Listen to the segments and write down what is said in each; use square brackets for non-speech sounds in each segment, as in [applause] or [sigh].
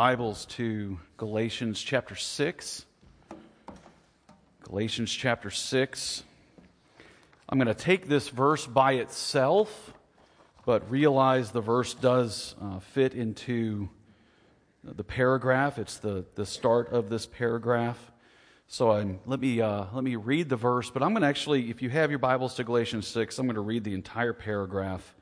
Bibles to Galatians chapter 6. Galatians chapter 6. I'm going to take this verse by itself, but realize the verse does uh, fit into the paragraph. It's the, the start of this paragraph. So I'm, let, me, uh, let me read the verse, but I'm going to actually, if you have your Bibles to Galatians 6, I'm going to read the entire paragraph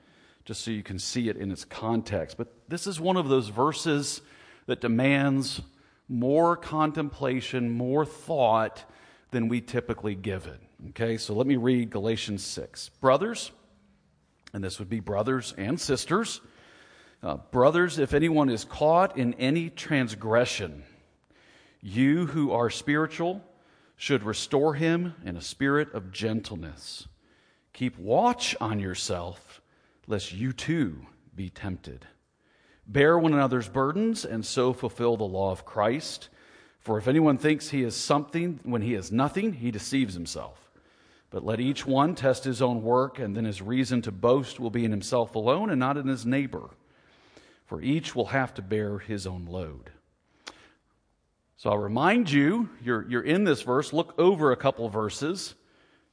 just so you can see it in its context. But this is one of those verses that demands more contemplation, more thought than we typically give it. Okay, so let me read Galatians 6. Brothers, and this would be brothers and sisters, uh, brothers, if anyone is caught in any transgression, you who are spiritual should restore him in a spirit of gentleness. Keep watch on yourself, lest you too be tempted. Bear one another's burdens, and so fulfill the law of Christ. For if anyone thinks he is something when he is nothing, he deceives himself. But let each one test his own work, and then his reason to boast will be in himself alone and not in his neighbor. For each will have to bear his own load. So I'll remind you, you're, you're in this verse, look over a couple verses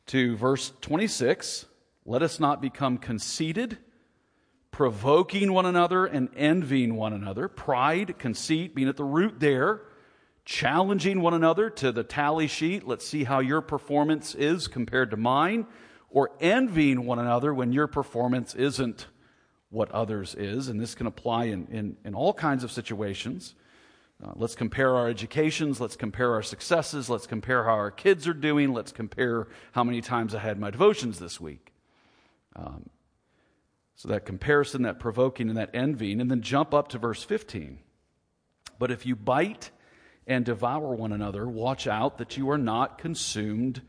to verse 26. Let us not become conceited provoking one another and envying one another, pride, conceit being at the root there, challenging one another to the tally sheet. Let's see how your performance is compared to mine, or envying one another when your performance isn't what others is. And this can apply in, in, in all kinds of situations. Uh, let's compare our educations. Let's compare our successes. Let's compare how our kids are doing. Let's compare how many times I had my devotions this week. Um, so that comparison, that provoking, and that envying, and then jump up to verse 15. But if you bite and devour one another, watch out that you are not consumed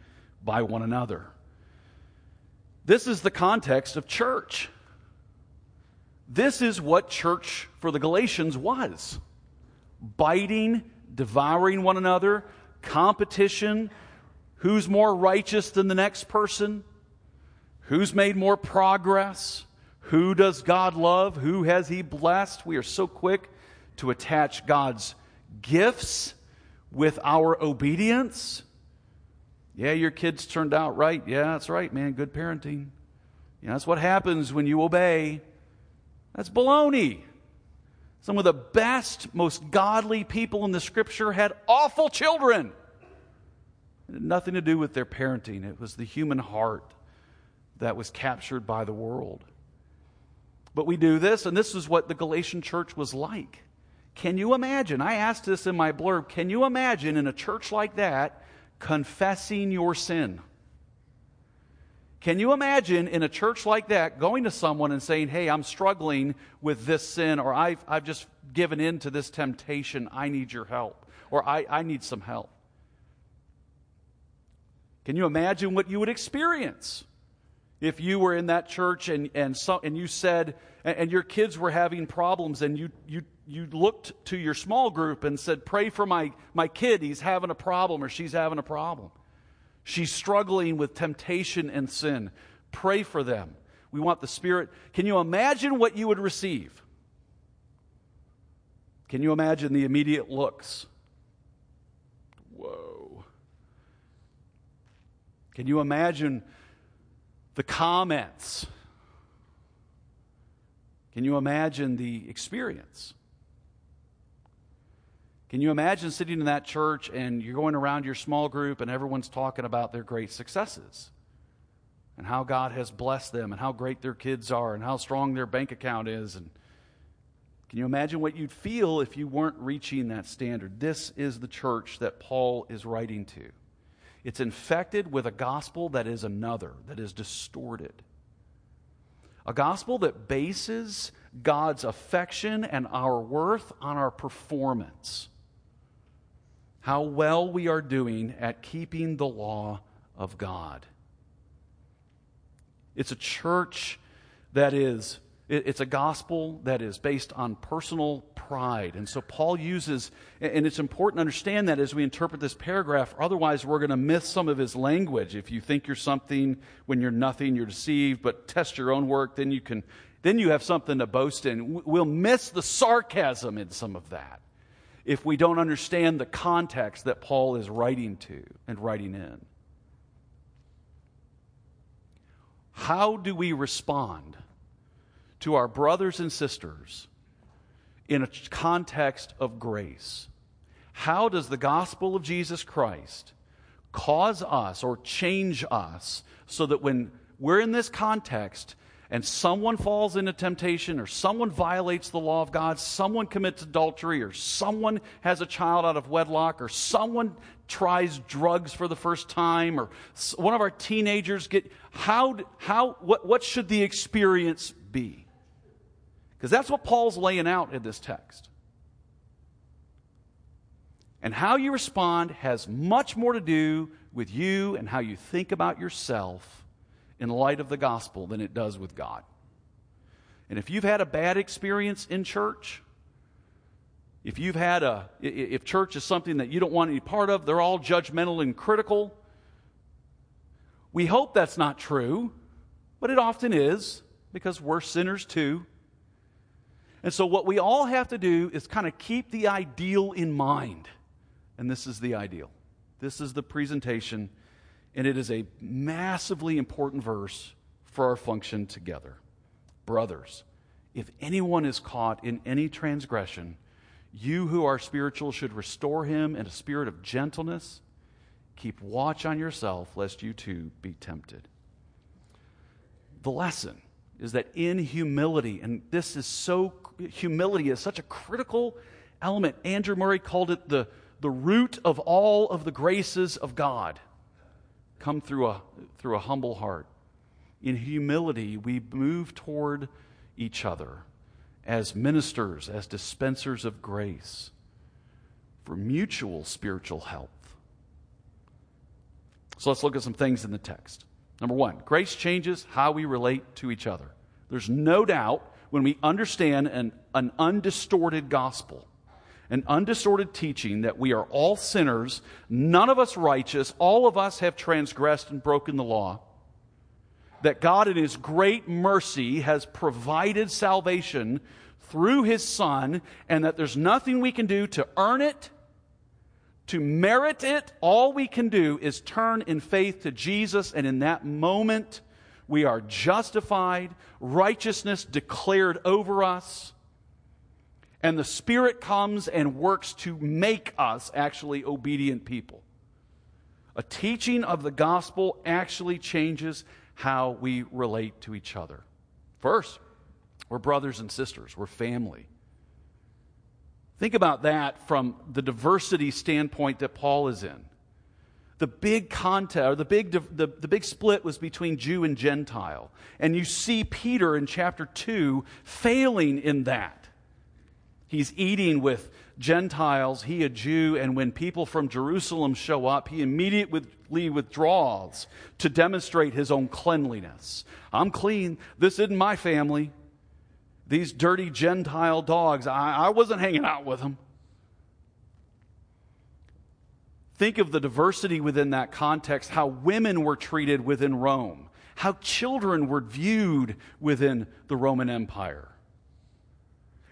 by one another. This is the context of church. This is what church for the Galatians was biting, devouring one another, competition, who's more righteous than the next person, who's made more progress. Who does God love? Who has He blessed? We are so quick to attach God's gifts with our obedience. Yeah, your kids turned out right. Yeah, that's right, man. Good parenting. Yeah, that's what happens when you obey. That's baloney. Some of the best, most godly people in the scripture had awful children. It had nothing to do with their parenting, it was the human heart that was captured by the world. But we do this, and this is what the Galatian church was like. Can you imagine? I asked this in my blurb. Can you imagine in a church like that confessing your sin? Can you imagine in a church like that going to someone and saying, Hey, I'm struggling with this sin, or I've, I've just given in to this temptation. I need your help, or I, I need some help? Can you imagine what you would experience? If you were in that church and, and, so, and you said, and, and your kids were having problems, and you, you, you looked to your small group and said, Pray for my, my kid, he's having a problem or she's having a problem. She's struggling with temptation and sin. Pray for them. We want the Spirit. Can you imagine what you would receive? Can you imagine the immediate looks? Whoa. Can you imagine the comments. Can you imagine the experience? Can you imagine sitting in that church and you're going around your small group and everyone's talking about their great successes and how God has blessed them and how great their kids are and how strong their bank account is and can you imagine what you'd feel if you weren't reaching that standard? This is the church that Paul is writing to. It's infected with a gospel that is another, that is distorted. A gospel that bases God's affection and our worth on our performance. How well we are doing at keeping the law of God. It's a church that is it's a gospel that is based on personal pride. And so Paul uses, and it's important to understand that as we interpret this paragraph, otherwise we're going to miss some of his language. If you think you're something when you're nothing, you're deceived, but test your own work, then you can, then you have something to boast in. We'll miss the sarcasm in some of that. if we don't understand the context that Paul is writing to and writing in. How do we respond to our brothers and sisters in a context of grace? How does the gospel of Jesus Christ cause us or change us so that when we're in this context, and someone falls into temptation or someone violates the law of God, someone commits adultery or someone has a child out of wedlock or someone tries drugs for the first time or one of our teenagers get how how what what should the experience be? Because that's what Paul's laying out in this text. And how you respond has much more to do with you and how you think about yourself in light of the gospel than it does with God. And if you've had a bad experience in church, if you've had a, if church is something that you don't want any part of, they're all judgmental and critical. We hope that's not true, but it often is because we're sinners too. And so, what we all have to do is kind of keep the ideal in mind. And this is the ideal. This is the presentation and it is a massively important verse for our function together. Brothers, if anyone is caught in any transgression, you who are spiritual should restore him in a spirit of gentleness. Keep watch on yourself, lest you too be tempted. The lesson is that in humility, and this is so, humility is such a critical element. Andrew Murray called it the, the root of all of the graces of God come through a, through a humble heart. In humility, we move toward each other as ministers, as dispensers of grace for mutual spiritual health. So let's look at some things in the text. Number one, grace changes how we relate to each other. There's no doubt when we understand an, an undistorted gospel an undistorted teaching that we are all sinners, none of us righteous, all of us have transgressed and broken the law, that God in His great mercy has provided salvation through His Son, and that there's nothing we can do to earn it, to merit it. All we can do is turn in faith to Jesus, and in that moment, we are justified, righteousness declared over us and the Spirit comes and works to make us actually obedient people. A teaching of the gospel actually changes how we relate to each other. First, we're brothers and sisters, we're family. Think about that from the diversity standpoint that Paul is in. The big contest, or the big, the, the big split was between Jew and Gentile. And you see Peter in chapter 2 failing in that. He's eating with Gentiles, he a Jew, and when people from Jerusalem show up, he immediately withdraws to demonstrate his own cleanliness. I'm clean. This isn't my family. These dirty Gentile dogs, I, I wasn't hanging out with them. Think of the diversity within that context, how women were treated within Rome, how children were viewed within the Roman Empire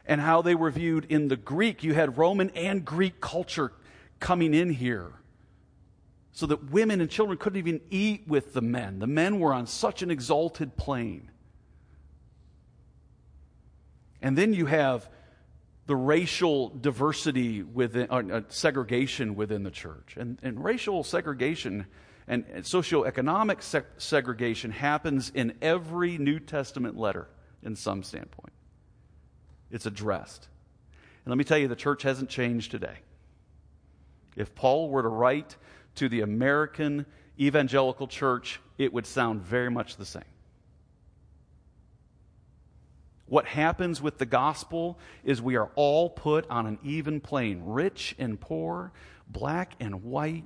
and how they were viewed in the Greek. You had Roman and Greek culture coming in here. So that women and children couldn't even eat with the men. The men were on such an exalted plane. And then you have the racial diversity within, uh, uh, segregation within the church. And, and racial segregation and, and socioeconomic se- segregation happens in every New Testament letter in some standpoint it's addressed. And let me tell you, the church hasn't changed today. If Paul were to write to the American evangelical church, it would sound very much the same. What happens with the gospel is we are all put on an even plane, rich and poor, black and white.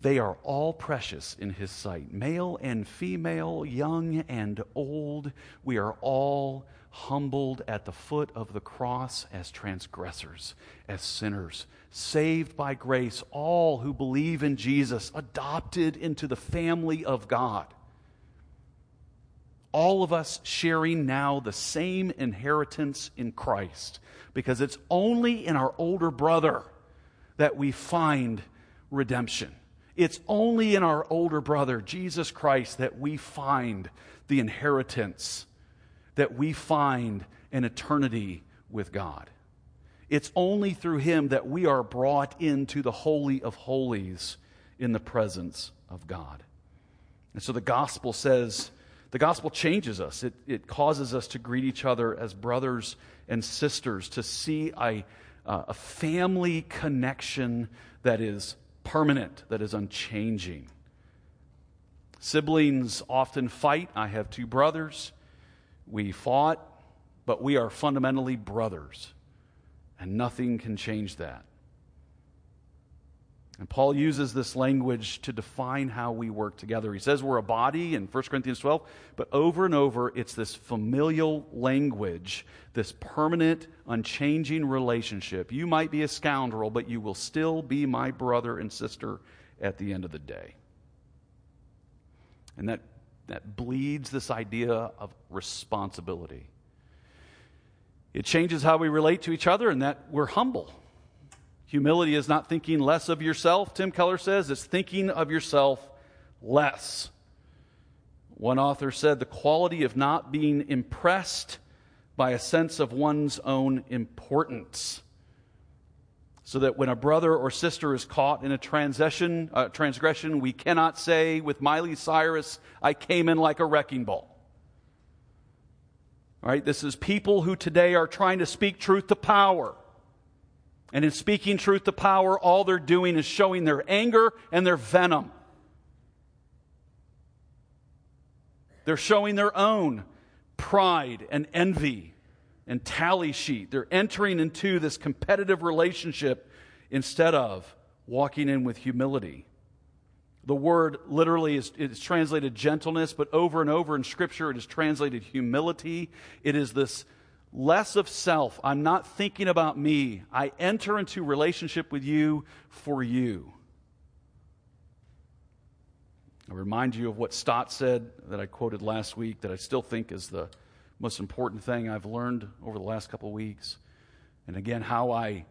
They are all precious in his sight, male and female, young and old. We are all humbled at the foot of the cross as transgressors, as sinners, saved by grace, all who believe in Jesus, adopted into the family of God. All of us sharing now the same inheritance in Christ. Because it's only in our older brother that we find redemption. It's only in our older brother, Jesus Christ, that we find the inheritance, that we find an eternity with God. It's only through him that we are brought into the Holy of Holies in the presence of God. And so the gospel says, the gospel changes us. It, it causes us to greet each other as brothers and sisters, to see a, uh, a family connection that is permanent, that is unchanging. Siblings often fight. I have two brothers. We fought, but we are fundamentally brothers, and nothing can change that. And Paul uses this language to define how we work together. He says we're a body in 1 Corinthians 12, but over and over, it's this familial language, this permanent, unchanging relationship. You might be a scoundrel, but you will still be my brother and sister at the end of the day. And that, that bleeds this idea of responsibility. It changes how we relate to each other, and that we're humble Humility is not thinking less of yourself, Tim Keller says, it's thinking of yourself less. One author said the quality of not being impressed by a sense of one's own importance. So that when a brother or sister is caught in a transgression, uh, transgression, we cannot say with Miley Cyrus, I came in like a wrecking ball. All right, this is people who today are trying to speak truth to power. And in speaking truth to power, all they're doing is showing their anger and their venom. They're showing their own pride and envy and tally sheet. They're entering into this competitive relationship instead of walking in with humility. The word literally is, translated gentleness, but over and over in Scripture it is translated humility. It is this less of self. I'm not thinking about me. I enter into relationship with you for you. I remind you of what Stott said that I quoted last week that I still think is the most important thing I've learned over the last couple of weeks. And again, how I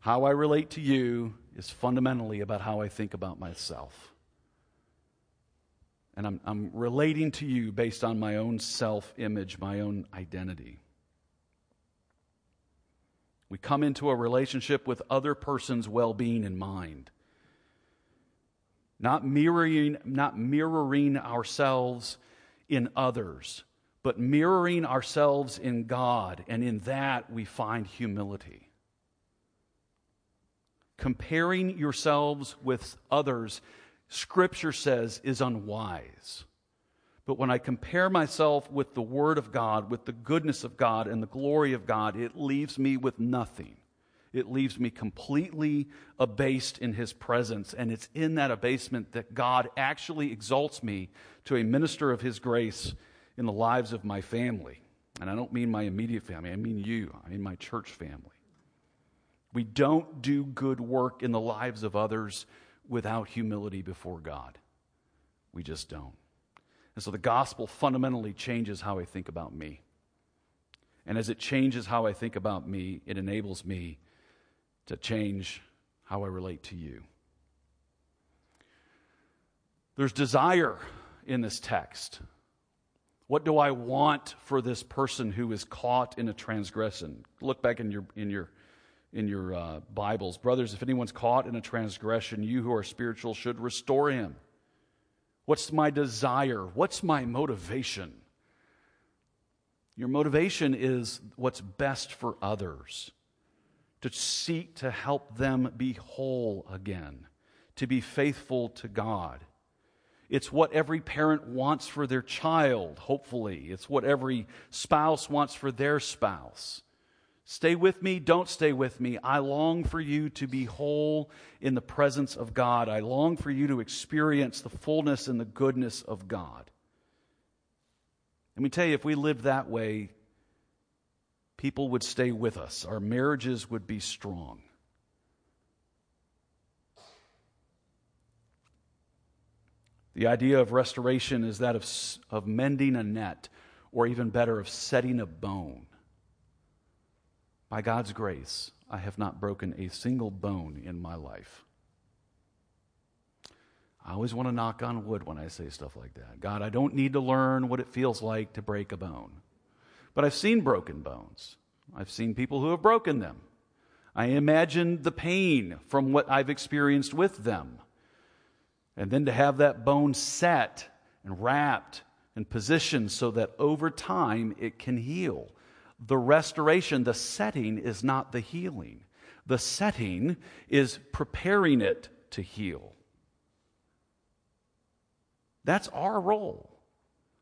how I relate to you is fundamentally about how I think about myself. And I'm, I'm relating to you based on my own self image, my own identity. We come into a relationship with other person's well being in mind. Not mirroring, not mirroring ourselves in others, but mirroring ourselves in God, and in that we find humility. Comparing yourselves with others, Scripture says, is unwise. But when I compare myself with the Word of God, with the goodness of God and the glory of God, it leaves me with nothing. It leaves me completely abased in His presence. And it's in that abasement that God actually exalts me to a minister of His grace in the lives of my family. And I don't mean my immediate family, I mean you, I mean my church family. We don't do good work in the lives of others without humility before God. We just don't. And so the gospel fundamentally changes how I think about me. And as it changes how I think about me, it enables me to change how I relate to you. There's desire in this text. What do I want for this person who is caught in a transgression? Look back in your, in your, in your uh, Bibles. Brothers, if anyone's caught in a transgression, you who are spiritual should restore him What's my desire? What's my motivation? Your motivation is what's best for others, to seek to help them be whole again, to be faithful to God. It's what every parent wants for their child, hopefully. It's what every spouse wants for their spouse. Stay with me, don't stay with me. I long for you to be whole in the presence of God. I long for you to experience the fullness and the goodness of God. Let me tell you, if we lived that way, people would stay with us, our marriages would be strong. The idea of restoration is that of, of mending a net, or even better, of setting a bone. By God's grace, I have not broken a single bone in my life. I always want to knock on wood when I say stuff like that. God, I don't need to learn what it feels like to break a bone. But I've seen broken bones. I've seen people who have broken them. I imagine the pain from what I've experienced with them. And then to have that bone set and wrapped and positioned so that over time it can heal. The restoration, the setting is not the healing. The setting is preparing it to heal. That's our role.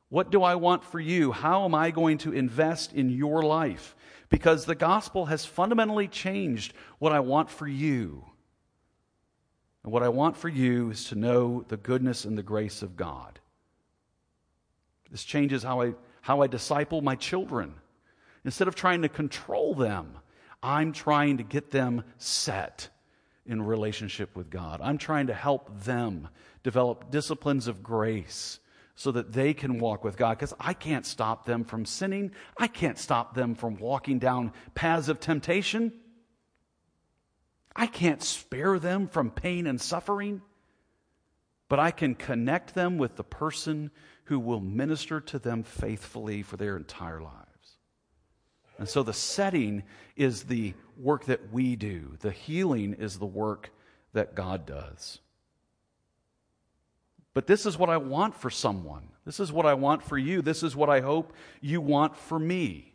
What do I want for you? How am I going to invest in your life? Because the gospel has fundamentally changed what I want for you. And what I want for you is to know the goodness and the grace of God. This changes how I, how I disciple my children. Instead of trying to control them, I'm trying to get them set in relationship with God. I'm trying to help them develop disciplines of grace so that they can walk with God because I can't stop them from sinning. I can't stop them from walking down paths of temptation. I can't spare them from pain and suffering, but I can connect them with the person who will minister to them faithfully for their entire lives. And so the setting is the work that we do, the healing is the work that God does. But this is what I want for someone. This is what I want for you. This is what I hope you want for me.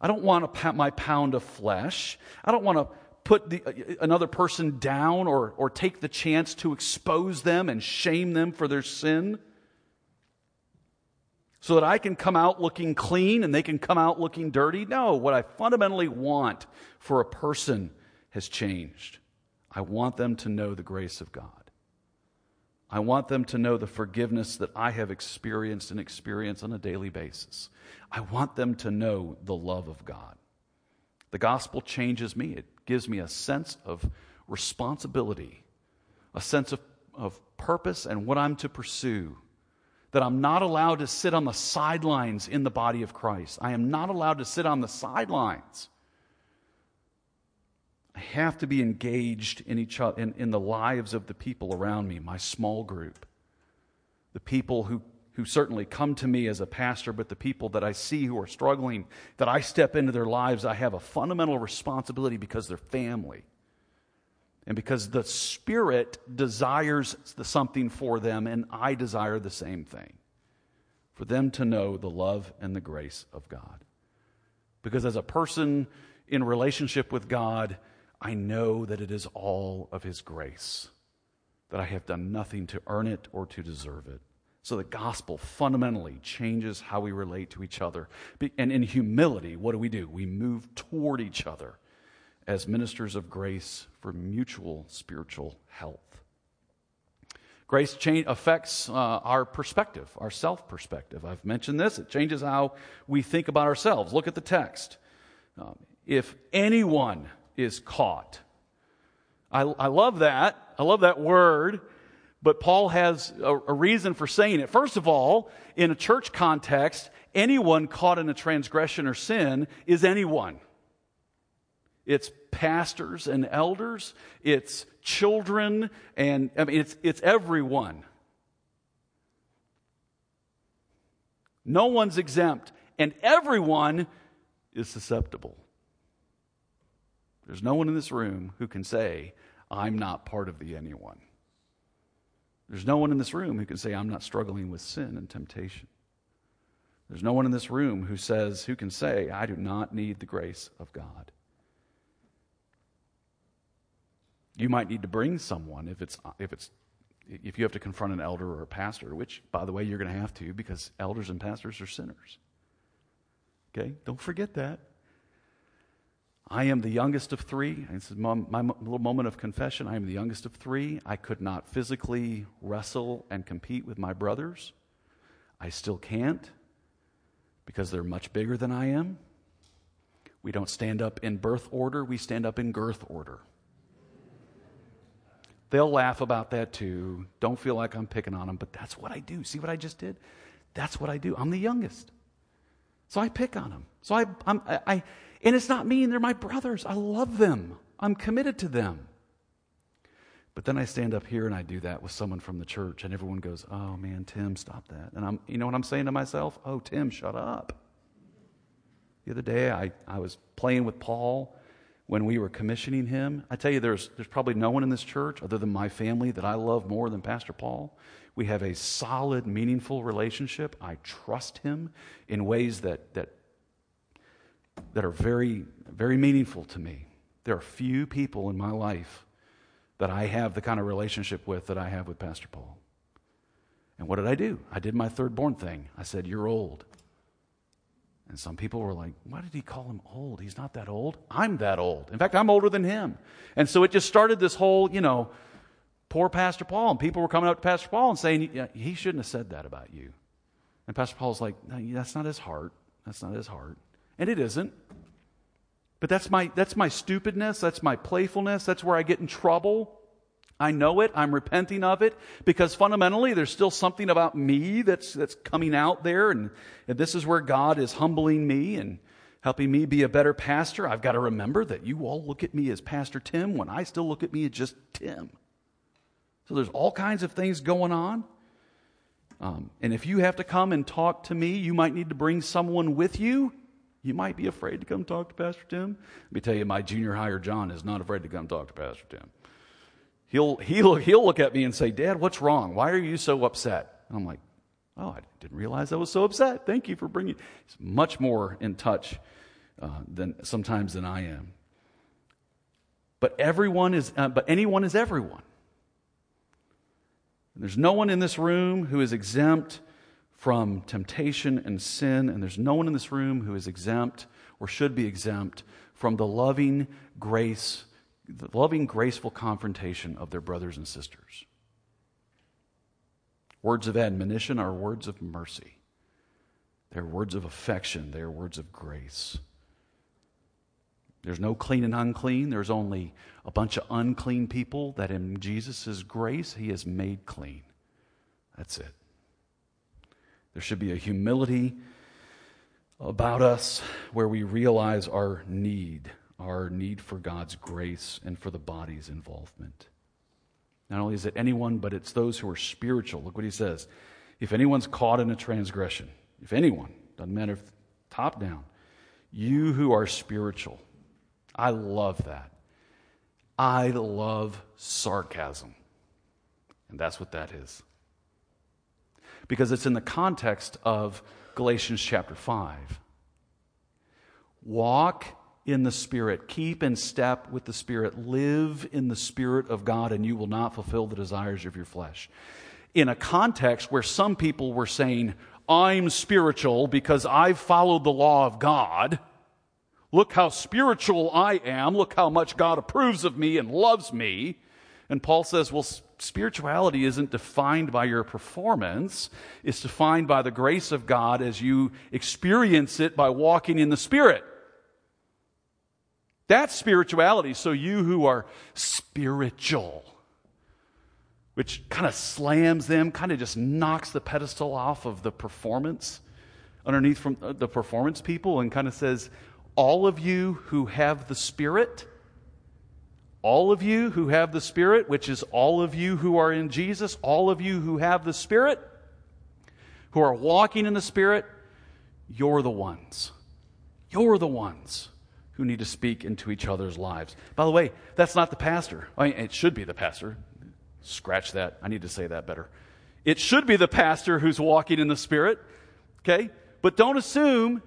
I don't want a, my pound of flesh. I don't want to put the, uh, another person down or, or take the chance to expose them and shame them for their sin so that I can come out looking clean and they can come out looking dirty. No, what I fundamentally want for a person has changed. I want them to know the grace of God. I want them to know the forgiveness that I have experienced and experience on a daily basis. I want them to know the love of God. The gospel changes me. It gives me a sense of responsibility, a sense of, of purpose and what I'm to pursue. That I'm not allowed to sit on the sidelines in the body of Christ. I am not allowed to sit on the sidelines. I have to be engaged in, each other, in, in the lives of the people around me, my small group, the people who, who certainly come to me as a pastor, but the people that I see who are struggling, that I step into their lives, I have a fundamental responsibility because they're family. And because the Spirit desires something for them, and I desire the same thing for them to know the love and the grace of God. Because as a person in relationship with God, I know that it is all of His grace, that I have done nothing to earn it or to deserve it. So the gospel fundamentally changes how we relate to each other. And in humility, what do we do? We move toward each other as ministers of grace for mutual spiritual health. Grace change, affects uh, our perspective, our self perspective. I've mentioned this. It changes how we think about ourselves. Look at the text. Um, if anyone is caught. I, I love that. I love that word. But Paul has a, a reason for saying it. First of all, in a church context, anyone caught in a transgression or sin is anyone. It's pastors and elders, it's children, and I mean, it's, it's everyone. No one's exempt, and everyone is susceptible. There's no one in this room who can say, I'm not part of the anyone. There's no one in this room who can say, I'm not struggling with sin and temptation. There's no one in this room who says, who can say, I do not need the grace of God. You might need to bring someone if it's, if it's, if you have to confront an elder or a pastor, which, by the way, you're going to have to because elders and pastors are sinners. Okay? Don't forget that. I am the youngest of three. This is my, my, little moment of confession. I am the youngest of three. I could not physically wrestle and compete with my brothers. I still can't because they're much bigger than I am. We don't stand up in birth order, we stand up in girth order. They'll laugh about that too. Don't feel like I'm picking on them, but that's what I do. See what I just did? That's what I do. I'm the youngest. So I pick on them. So I, I'm, I, I and it's not mean. They're my brothers. I love them. I'm committed to them. But then I stand up here and I do that with someone from the church, and everyone goes, Oh man, Tim, stop that. And I'm, you know what I'm saying to myself? Oh, Tim, shut up. The other day, I, I was playing with Paul when we were commissioning him. I tell you, there's, there's probably no one in this church other than my family that I love more than Pastor Paul. We have a solid, meaningful relationship. I trust him in ways that, that, that are very, very meaningful to me. There are few people in my life that I have the kind of relationship with that I have with Pastor Paul. And what did I do? I did my third born thing. I said, You're old. And some people were like, Why did he call him old? He's not that old. I'm that old. In fact, I'm older than him. And so it just started this whole, you know, poor Pastor Paul. And people were coming up to Pastor Paul and saying, yeah, He shouldn't have said that about you. And Pastor Paul's like, no, That's not his heart. That's not his heart. And it isn't. But that's my, that's my stupidness. That's my playfulness. That's where I get in trouble. I know it. I'm repenting of it because fundamentally there's still something about me that's, that's coming out there. And, and this is where God is humbling me and helping me be a better pastor. I've got to remember that you all look at me as Pastor Tim when I still look at me as just Tim. So there's all kinds of things going on. Um, and if you have to come and talk to me, you might need to bring someone with you you might be afraid to come talk to Pastor Tim. Let me tell you, my junior hire John is not afraid to come talk to Pastor Tim. He'll, he'll, he'll look at me and say, Dad, what's wrong? Why are you so upset? And I'm like, Oh, I didn't realize I was so upset. Thank you for bringing. He's much more in touch uh, than sometimes than I am. But everyone is, uh, but anyone is everyone. There's no one in this room who is exempt from temptation and sin, and there's no one in this room who is exempt or should be exempt from the loving grace, the loving, graceful confrontation of their brothers and sisters. Words of admonition are words of mercy. They're words of affection. They're words of grace. There's no clean and unclean. There's only a bunch of unclean people that in Jesus' grace he has made clean. That's it. There should be a humility about us where we realize our need, our need for God's grace and for the body's involvement. Not only is it anyone, but it's those who are spiritual. Look what he says. If anyone's caught in a transgression, if anyone, doesn't matter if top down, you who are spiritual. I love that. I love sarcasm. And that's what that is because it's in the context of Galatians chapter 5. Walk in the Spirit, keep in step with the Spirit, live in the Spirit of God, and you will not fulfill the desires of your flesh. In a context where some people were saying, I'm spiritual because I've followed the law of God. Look how spiritual I am. Look how much God approves of me and loves me. And Paul says, well, spirituality isn't defined by your performance, it's defined by the grace of God as you experience it by walking in the Spirit. That's spirituality. So, you who are spiritual, which kind of slams them, kind of just knocks the pedestal off of the performance underneath from uh, the performance people and kind of says, All of you who have the Spirit, all of you who have the Spirit, which is all of you who are in Jesus, all of you who have the Spirit, who are walking in the Spirit, you're the ones. You're the ones who need to speak into each other's lives. By the way, that's not the pastor. I mean, it should be the pastor. Scratch that. I need to say that better. It should be the pastor who's walking in the Spirit. Okay? But don't assume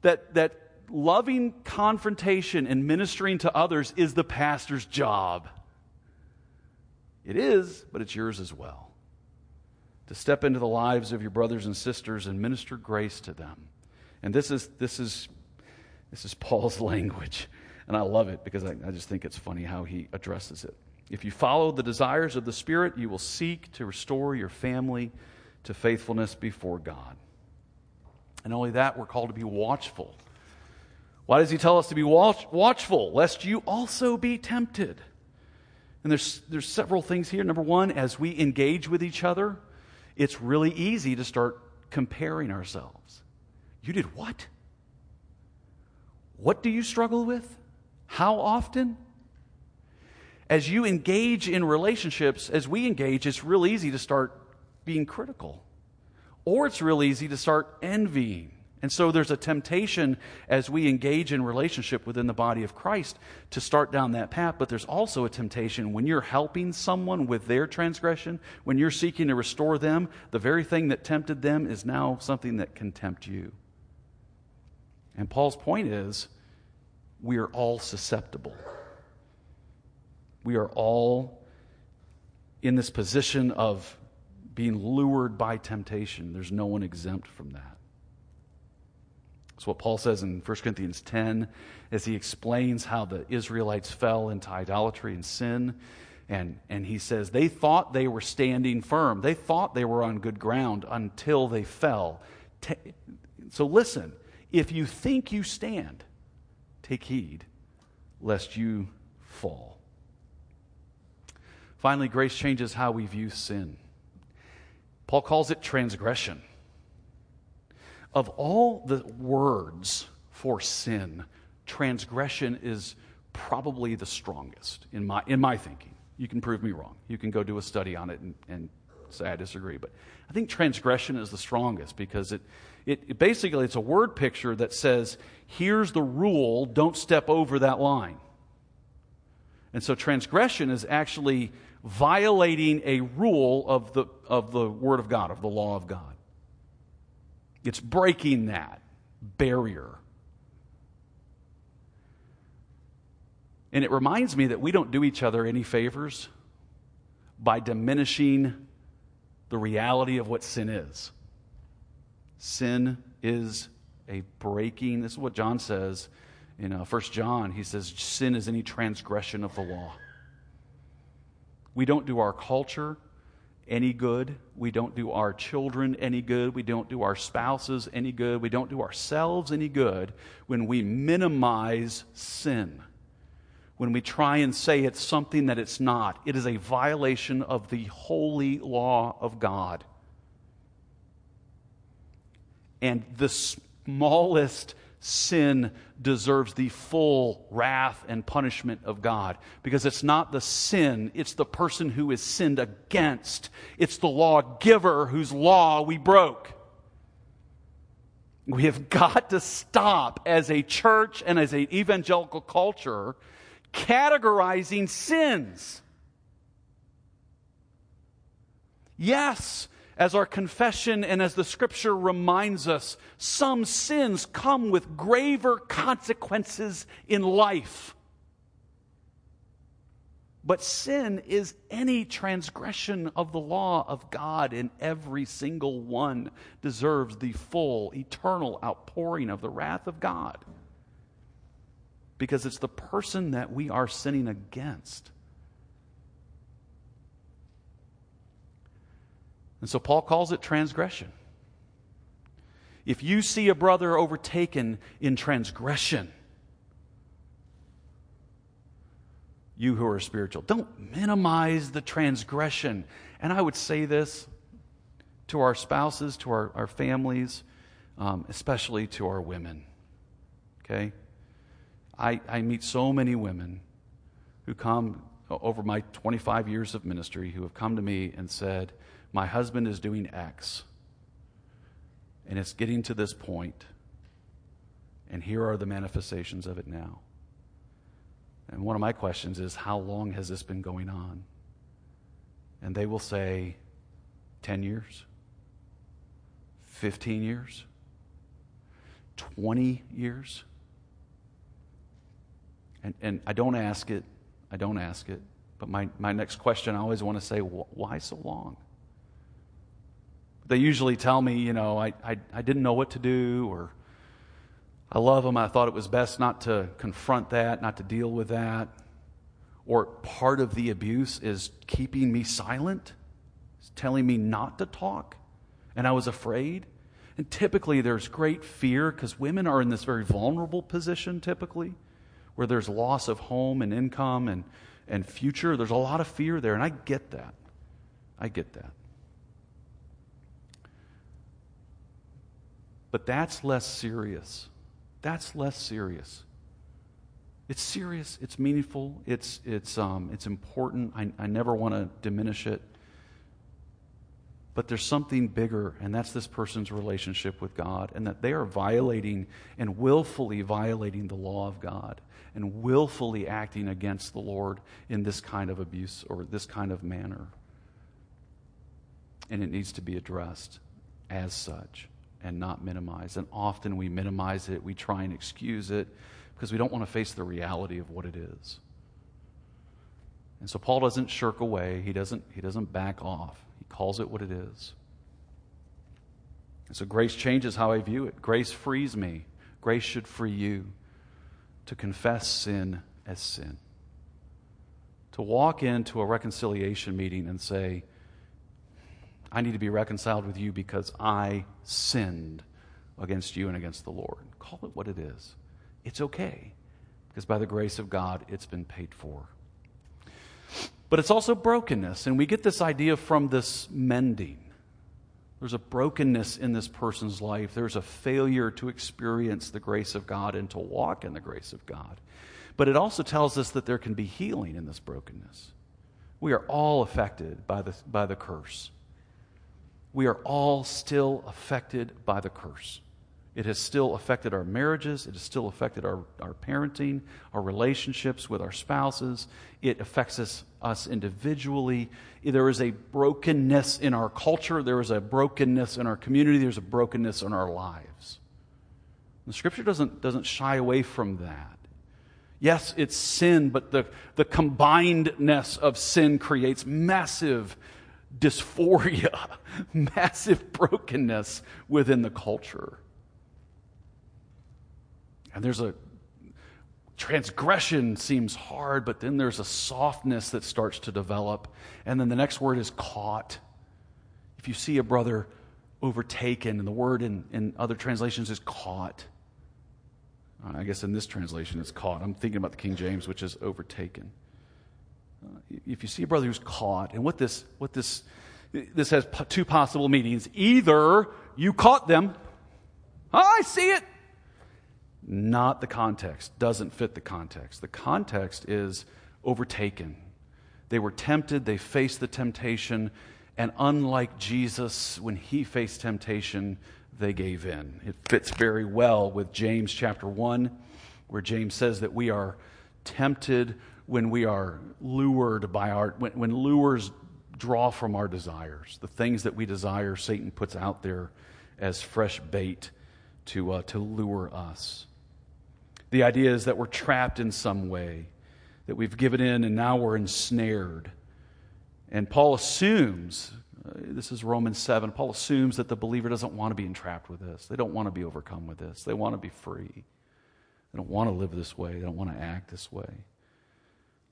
that, that loving confrontation and ministering to others is the pastor's job. It is, but it's yours as well. To step into the lives of your brothers and sisters and minister grace to them. And this is, this is, this is Paul's [laughs] language. And I love it because I, I just think it's funny how he addresses it. If you follow the desires of the Spirit, you will seek to restore your family to faithfulness before God. And only that, we're called to be watchful why does he tell us to be watch, watchful, lest you also be tempted? And there's, there's several things here. Number one, as we engage with each other, it's really easy to start comparing ourselves. You did what? What do you struggle with? How often? As you engage in relationships, as we engage, it's real easy to start being critical. Or it's real easy to start envying. And so there's a temptation as we engage in relationship within the body of Christ to start down that path, but there's also a temptation when you're helping someone with their transgression, when you're seeking to restore them, the very thing that tempted them is now something that can tempt you. And Paul's point is we are all susceptible. We are all in this position of being lured by temptation. There's no one exempt from that. That's what Paul says in 1 Corinthians 10 as he explains how the Israelites fell into idolatry and sin. And, and he says they thought they were standing firm. They thought they were on good ground until they fell. So listen, if you think you stand, take heed lest you fall. Finally, grace changes how we view sin. Paul calls it transgression. Of all the words for sin, transgression is probably the strongest in my, in my thinking. You can prove me wrong. You can go do a study on it and, and say I disagree. But I think transgression is the strongest because it, it, it basically it's a word picture that says, here's the rule, don't step over that line. And so transgression is actually violating a rule of the, of the Word of God, of the law of God. It's breaking that barrier. And it reminds me that we don't do each other any favors by diminishing the reality of what sin is. Sin is a breaking, this is what John says in uh, 1 John. He says, Sin is any transgression of the law. We don't do our culture any good. We don't do our children any good. We don't do our spouses any good. We don't do ourselves any good when we minimize sin. When we try and say it's something that it's not, it is a violation of the holy law of God. And the smallest sin deserves the full wrath and punishment of God. Because it's not the sin, it's the person who is sinned against. It's the lawgiver whose law we broke. We have got to stop as a church and as an evangelical culture categorizing sins. Yes, as our confession and as the scripture reminds us, some sins come with graver consequences in life. But sin is any transgression of the law of God, and every single one deserves the full, eternal outpouring of the wrath of God. Because it's the person that we are sinning against And so Paul calls it transgression. If you see a brother overtaken in transgression, you who are spiritual, don't minimize the transgression. And I would say this to our spouses, to our, our families, um, especially to our women. Okay? I, I meet so many women who come over my 25 years of ministry who have come to me and said, my husband is doing X, and it's getting to this point, and here are the manifestations of it now. And one of my questions is, how long has this been going on? And they will say, 10 years, 15 years, 20 years. And, and I don't ask it, I don't ask it, but my, my next question I always want to say, why so long? They usually tell me, you know, I, I, I didn't know what to do, or I love them. I thought it was best not to confront that, not to deal with that. Or part of the abuse is keeping me silent, telling me not to talk, and I was afraid. And typically there's great fear because women are in this very vulnerable position, typically, where there's loss of home and income and and future. There's a lot of fear there, and I get that. I get that. But that's less serious. That's less serious. It's serious, it's meaningful, it's, it's, um, it's important. I, I never want to diminish it. But there's something bigger, and that's this person's relationship with God, and that they are violating and willfully violating the law of God and willfully acting against the Lord in this kind of abuse or this kind of manner. And it needs to be addressed as such and not minimize. And often we minimize it, we try and excuse it because we don't want to face the reality of what it is. And so Paul doesn't shirk away, he doesn't, he doesn't back off. He calls it what it is. And so grace changes how I view it. Grace frees me. Grace should free you to confess sin as sin. To walk into a reconciliation meeting and say, I need to be reconciled with you because I sinned against you and against the Lord. Call it what it is. It's okay because by the grace of God, it's been paid for. But it's also brokenness, and we get this idea from this mending. There's a brokenness in this person's life. There's a failure to experience the grace of God and to walk in the grace of God. But it also tells us that there can be healing in this brokenness. We are all affected by the, by the curse we are all still affected by the curse. It has still affected our marriages. It has still affected our, our parenting, our relationships with our spouses. It affects us, us individually. There is a brokenness in our culture. There is a brokenness in our community. There's a brokenness in our lives. The scripture doesn't, doesn't shy away from that. Yes, it's sin, but the, the combinedness of sin creates massive dysphoria, [laughs] massive brokenness within the culture. And there's a transgression seems hard, but then there's a softness that starts to develop. And then the next word is caught. If you see a brother overtaken, and the word in, in other translations is caught. Uh, I guess in this translation it's caught. I'm thinking about the King James, which is overtaken Uh, if you see a brother who's caught, and what this, what this, this has two possible meanings. Either you caught them, oh, I see it. Not the context, doesn't fit the context. The context is overtaken. They were tempted, they faced the temptation, and unlike Jesus, when he faced temptation, they gave in. It fits very well with James chapter 1, where James says that we are tempted when we are lured by our, when, when lures draw from our desires, the things that we desire, Satan puts out there as fresh bait to, uh, to lure us. The idea is that we're trapped in some way, that we've given in and now we're ensnared. And Paul assumes, uh, this is Romans 7, Paul assumes that the believer doesn't want to be entrapped with this. They don't want to be overcome with this. They want to be free. They don't want to live this way. They don't want to act this way.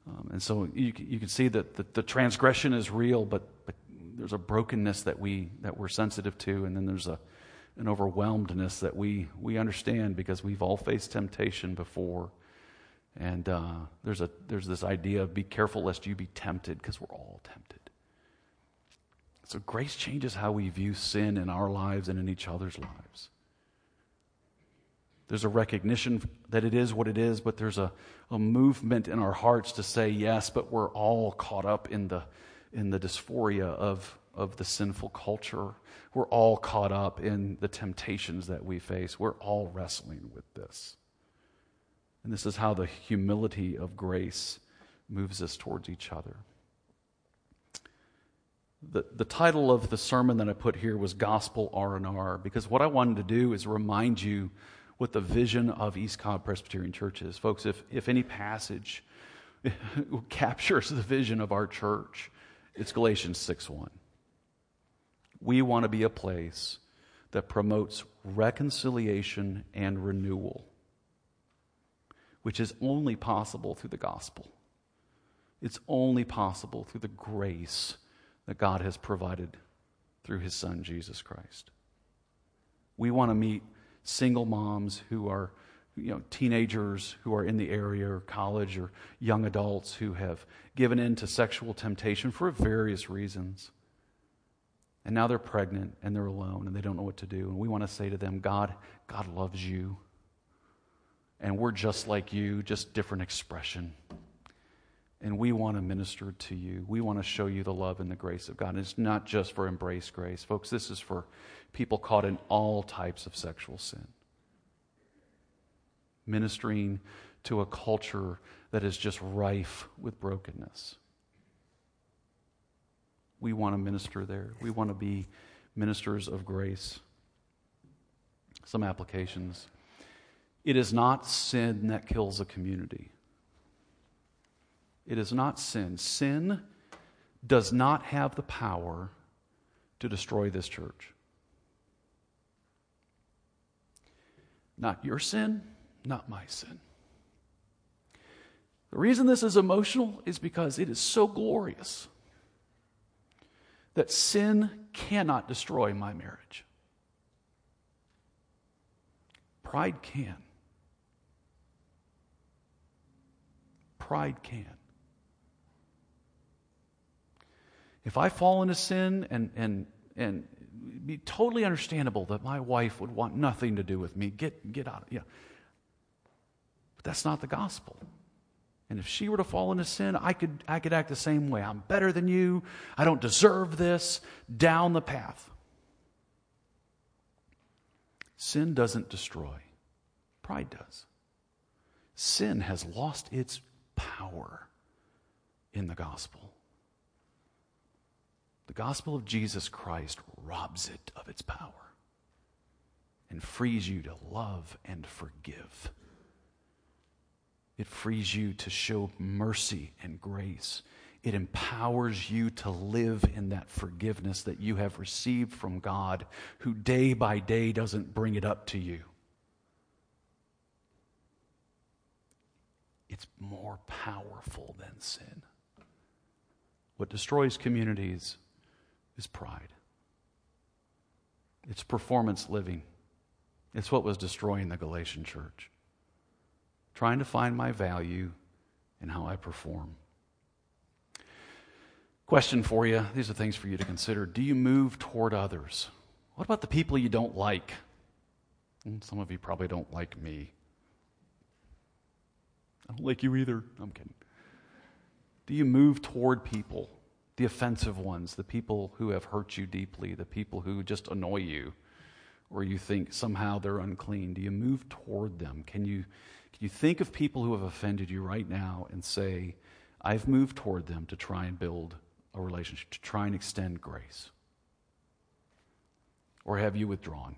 Um, and so you, you can see that the, the transgression is real, but, but there's a brokenness that, we, that we're sensitive to, and then there's a, an overwhelmedness that we, we understand because we've all faced temptation before. And uh, there's, a, there's this idea of be careful lest you be tempted because we're all tempted. So grace changes how we view sin in our lives and in each other's lives. There's a recognition that it is what it is, but there's a, a movement in our hearts to say yes, but we're all caught up in the, in the dysphoria of, of the sinful culture. We're all caught up in the temptations that we face. We're all wrestling with this. And this is how the humility of grace moves us towards each other. The, the title of the sermon that I put here was Gospel R&R because what I wanted to do is remind you what the vision of East Cobb Presbyterian Church is. Folks, if, if any passage [laughs] captures the vision of our church, it's Galatians 6 1. We want to be a place that promotes reconciliation and renewal, which is only possible through the gospel. It's only possible through the grace that God has provided through his son, Jesus Christ. We want to meet single moms who are you know, teenagers who are in the area or college or young adults who have given in to sexual temptation for various reasons. And now they're pregnant and they're alone and they don't know what to do. And we want to say to them, God, God loves you. And we're just like you, just different expression. And we want to minister to you. We want to show you the love and the grace of God. And it's not just for embrace grace. Folks, this is for people caught in all types of sexual sin. Ministering to a culture that is just rife with brokenness. We want to minister there. We want to be ministers of grace. Some applications. It is not sin that kills a community. It is not sin. Sin does not have the power to destroy this church. Not your sin, not my sin. The reason this is emotional is because it is so glorious that sin cannot destroy my marriage. Pride can. Pride can. If I fall into sin and, and, and be totally understandable that my wife would want nothing to do with me, get, get out. Yeah. But that's not the gospel. And if she were to fall into sin, I could, I could act the same way. I'm better than you. I don't deserve this. Down the path. Sin doesn't destroy, pride does. Sin has lost its power in the gospel. The gospel of Jesus Christ robs it of its power and frees you to love and forgive. It frees you to show mercy and grace. It empowers you to live in that forgiveness that you have received from God, who day by day doesn't bring it up to you. It's more powerful than sin. What destroys communities is pride, it's performance living. It's what was destroying the Galatian church trying to find my value in how I perform. Question for you these are things for you to consider. Do you move toward others? What about the people you don't like? Hmm, some of you probably don't like me. I don't like you either. I'm kidding. Do you move toward people, the offensive ones, the people who have hurt you deeply, the people who just annoy you, or you think somehow they're unclean? Do you move toward them? Can you can you think of people who have offended you right now and say, I've moved toward them to try and build a relationship, to try and extend grace? Or have you withdrawn?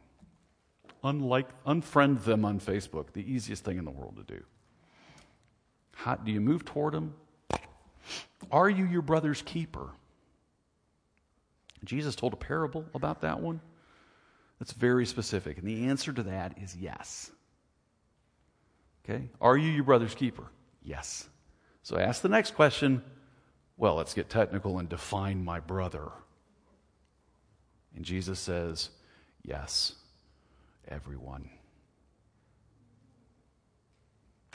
Unlike, unfriend them on Facebook, the easiest thing in the world to do. How, do you move toward them? Are you your brother's keeper? Jesus told a parable about that one. That's very specific. And the answer to that is yes. Okay? Are you your brother's keeper? Yes. So I ask the next question. Well, let's get technical and define my brother. And Jesus says, Yes, everyone.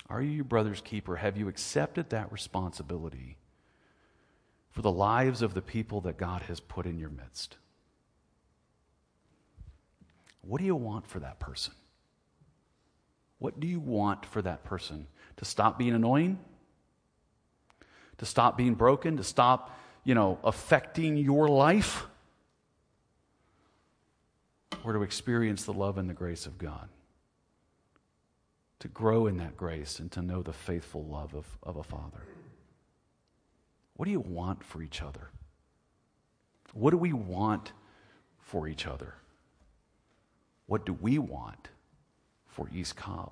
Are you your brother's keeper? Have you accepted that responsibility for the lives of the people that God has put in your midst? What do you want for that person? What do you want for that person? To stop being annoying? To stop being broken? To stop, you know, affecting your life? Or to experience the love and the grace of God? To grow in that grace and to know the faithful love of, of a father? What do you want for each other? What do we want for each other? What do we want for East Cobb?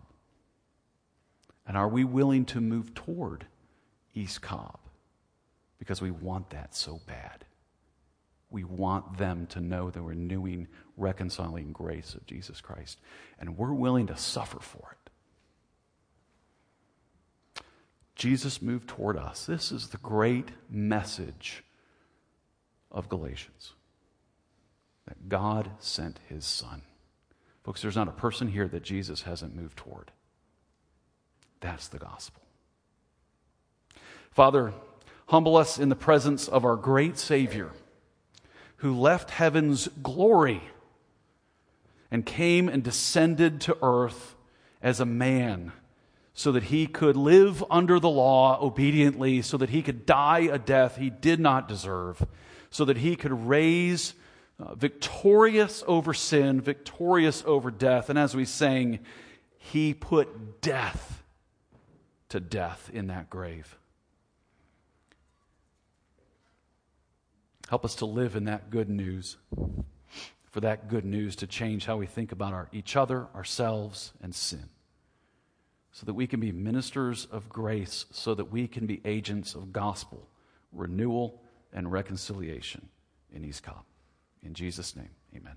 And are we willing to move toward East Cobb? Because we want that so bad. We want them to know the renewing, reconciling grace of Jesus Christ. And we're willing to suffer for it. Jesus moved toward us. This is the great message of Galatians that God sent his Son. Folks, there's not a person here that Jesus hasn't moved toward. That's the gospel. Father, humble us in the presence of our great Savior who left heaven's glory and came and descended to earth as a man so that he could live under the law obediently, so that he could die a death he did not deserve, so that he could raise uh, victorious over sin, victorious over death. And as we sang, he put death to death in that grave. Help us to live in that good news, for that good news to change how we think about our, each other, ourselves, and sin, so that we can be ministers of grace, so that we can be agents of gospel, renewal, and reconciliation in East Cobb. In Jesus' name, amen.